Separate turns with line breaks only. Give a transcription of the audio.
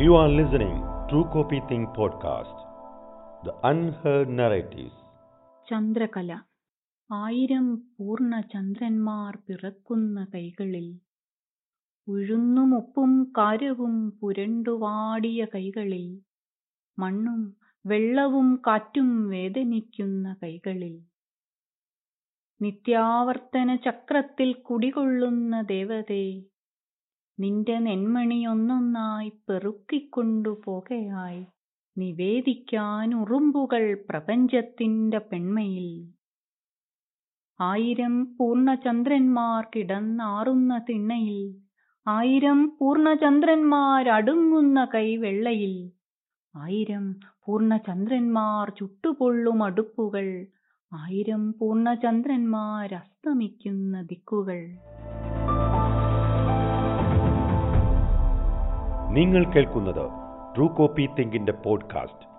You are listening True Copy Think podcast, the unheard narratives.
ചന്ദ്രകല ആയിരം പൂർണ ചന്ദ്രന്മാർ പിറക്കുന്ന കൈകളിൽ ഉഴുന്നും ഉപ്പും കാരവും പുരണ്ടുവാടിയ കൈകളിൽ മണ്ണും വെള്ളവും കാറ്റും വേദനിക്കുന്ന കൈകളിൽ നിത്യാവർത്തന ചക്രത്തിൽ കുടികൊള്ളുന്ന ദേവതേ നിന്റെ നെന്മണിയൊന്നൊന്നായി പെറുക്കിക്കൊണ്ടു പോകയായി. നിവേദിക്കാനുറുമ്പുകൾ പ്രപഞ്ചത്തിന്റെ പെൺമയിൽ ആയിരം പൂർണചന്ദ്രന്മാർ കിടന്നാറുന്ന തിണ്ണയിൽ. ആയിരം പൂർണചന്ദ്രന്മാരടുങ്ങുന്ന കൈവെള്ളയിൽ. ആയിരം പൂർണചന്ദ്രന്മാർ ചുട്ടുപൊള്ളും അടുപ്പുകൾ. ആയിരം പൂർണചന്ദ്രന്മാരസ്തമിക്കുന്ന ദിക്കുകൾ.
നിങ്ങൾ കേൾക്കുന്നത് ട്രൂ കോപ്പി തിങ്കിന്റെ പോഡ്കാസ്റ്റ്.